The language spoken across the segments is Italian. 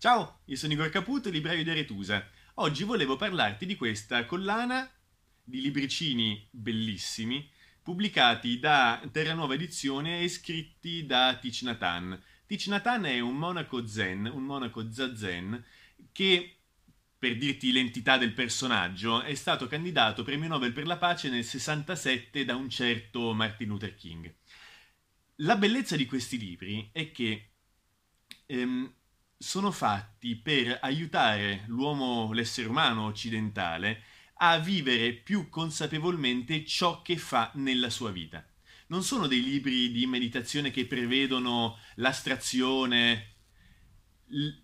Ciao, io sono Igor Caputo, libraio di Aretusa. Oggi volevo parlarti di questa collana di libricini bellissimi pubblicati da Terranuova Edizione e scritti da Nhat Hanh è un monaco zen, un monaco zazen, che, per dirti l'entità del personaggio, è stato candidato premio Nobel per la pace nel 67 da un certo Martin Luther King. La bellezza di questi libri è che ehm, sono fatti per aiutare l'uomo, l'essere umano occidentale, a vivere più consapevolmente ciò che fa nella sua vita. Non sono dei libri di meditazione che prevedono l'astrazione,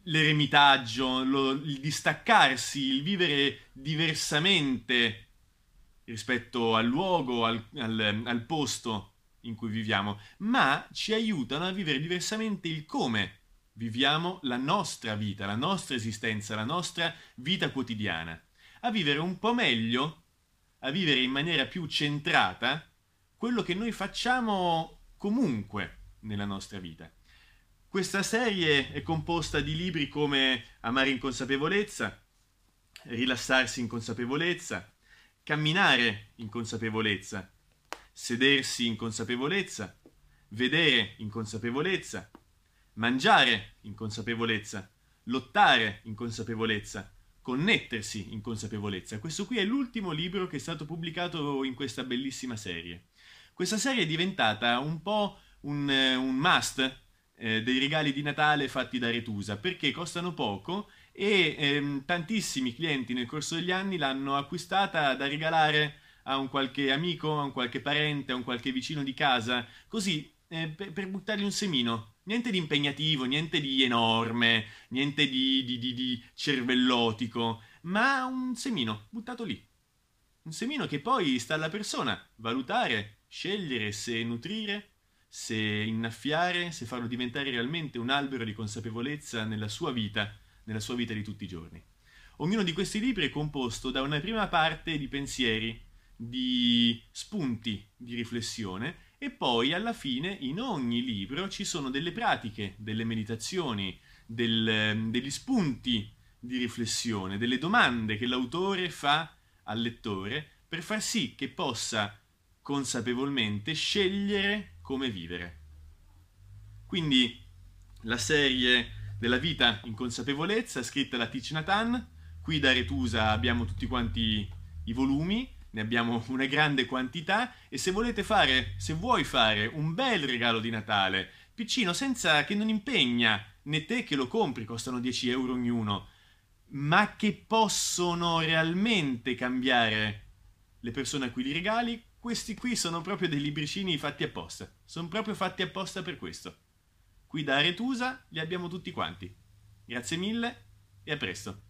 l'eremitaggio, lo, il distaccarsi, il vivere diversamente rispetto al luogo, al, al, al posto in cui viviamo, ma ci aiutano a vivere diversamente il come viviamo la nostra vita, la nostra esistenza, la nostra vita quotidiana, a vivere un po' meglio, a vivere in maniera più centrata quello che noi facciamo comunque nella nostra vita. Questa serie è composta di libri come Amare in consapevolezza, Rilassarsi in consapevolezza, Camminare in consapevolezza, Sedersi in consapevolezza, Vedere in consapevolezza, mangiare in consapevolezza, lottare in consapevolezza, connettersi in consapevolezza. Questo qui è l'ultimo libro che è stato pubblicato in questa bellissima serie. Questa serie è diventata un po' un, un must eh, dei regali di Natale fatti da Retusa, perché costano poco e ehm, tantissimi clienti nel corso degli anni l'hanno acquistata da regalare a un qualche amico, a un qualche parente, a un qualche vicino di casa, così eh, per, per buttargli un semino Niente di impegnativo, niente di enorme, niente di, di, di, di cervellotico, ma un semino buttato lì. Un semino che poi sta alla persona valutare, scegliere se nutrire, se innaffiare, se farlo diventare realmente un albero di consapevolezza nella sua vita, nella sua vita di tutti i giorni. Ognuno di questi libri è composto da una prima parte di pensieri, di spunti di riflessione e poi alla fine in ogni libro ci sono delle pratiche, delle meditazioni, del, ehm, degli spunti di riflessione, delle domande che l'autore fa al lettore per far sì che possa consapevolmente scegliere come vivere. Quindi la serie della vita in consapevolezza scritta da Thich Nhat Hanh, qui da Retusa abbiamo tutti quanti i volumi, ne abbiamo una grande quantità e se volete fare, se vuoi fare un bel regalo di Natale, piccino, senza che non impegna né te che lo compri, costano 10 euro ognuno, ma che possono realmente cambiare le persone a cui li regali, questi qui sono proprio dei libricini fatti apposta. Sono proprio fatti apposta per questo. Qui da Aretusa li abbiamo tutti quanti. Grazie mille e a presto.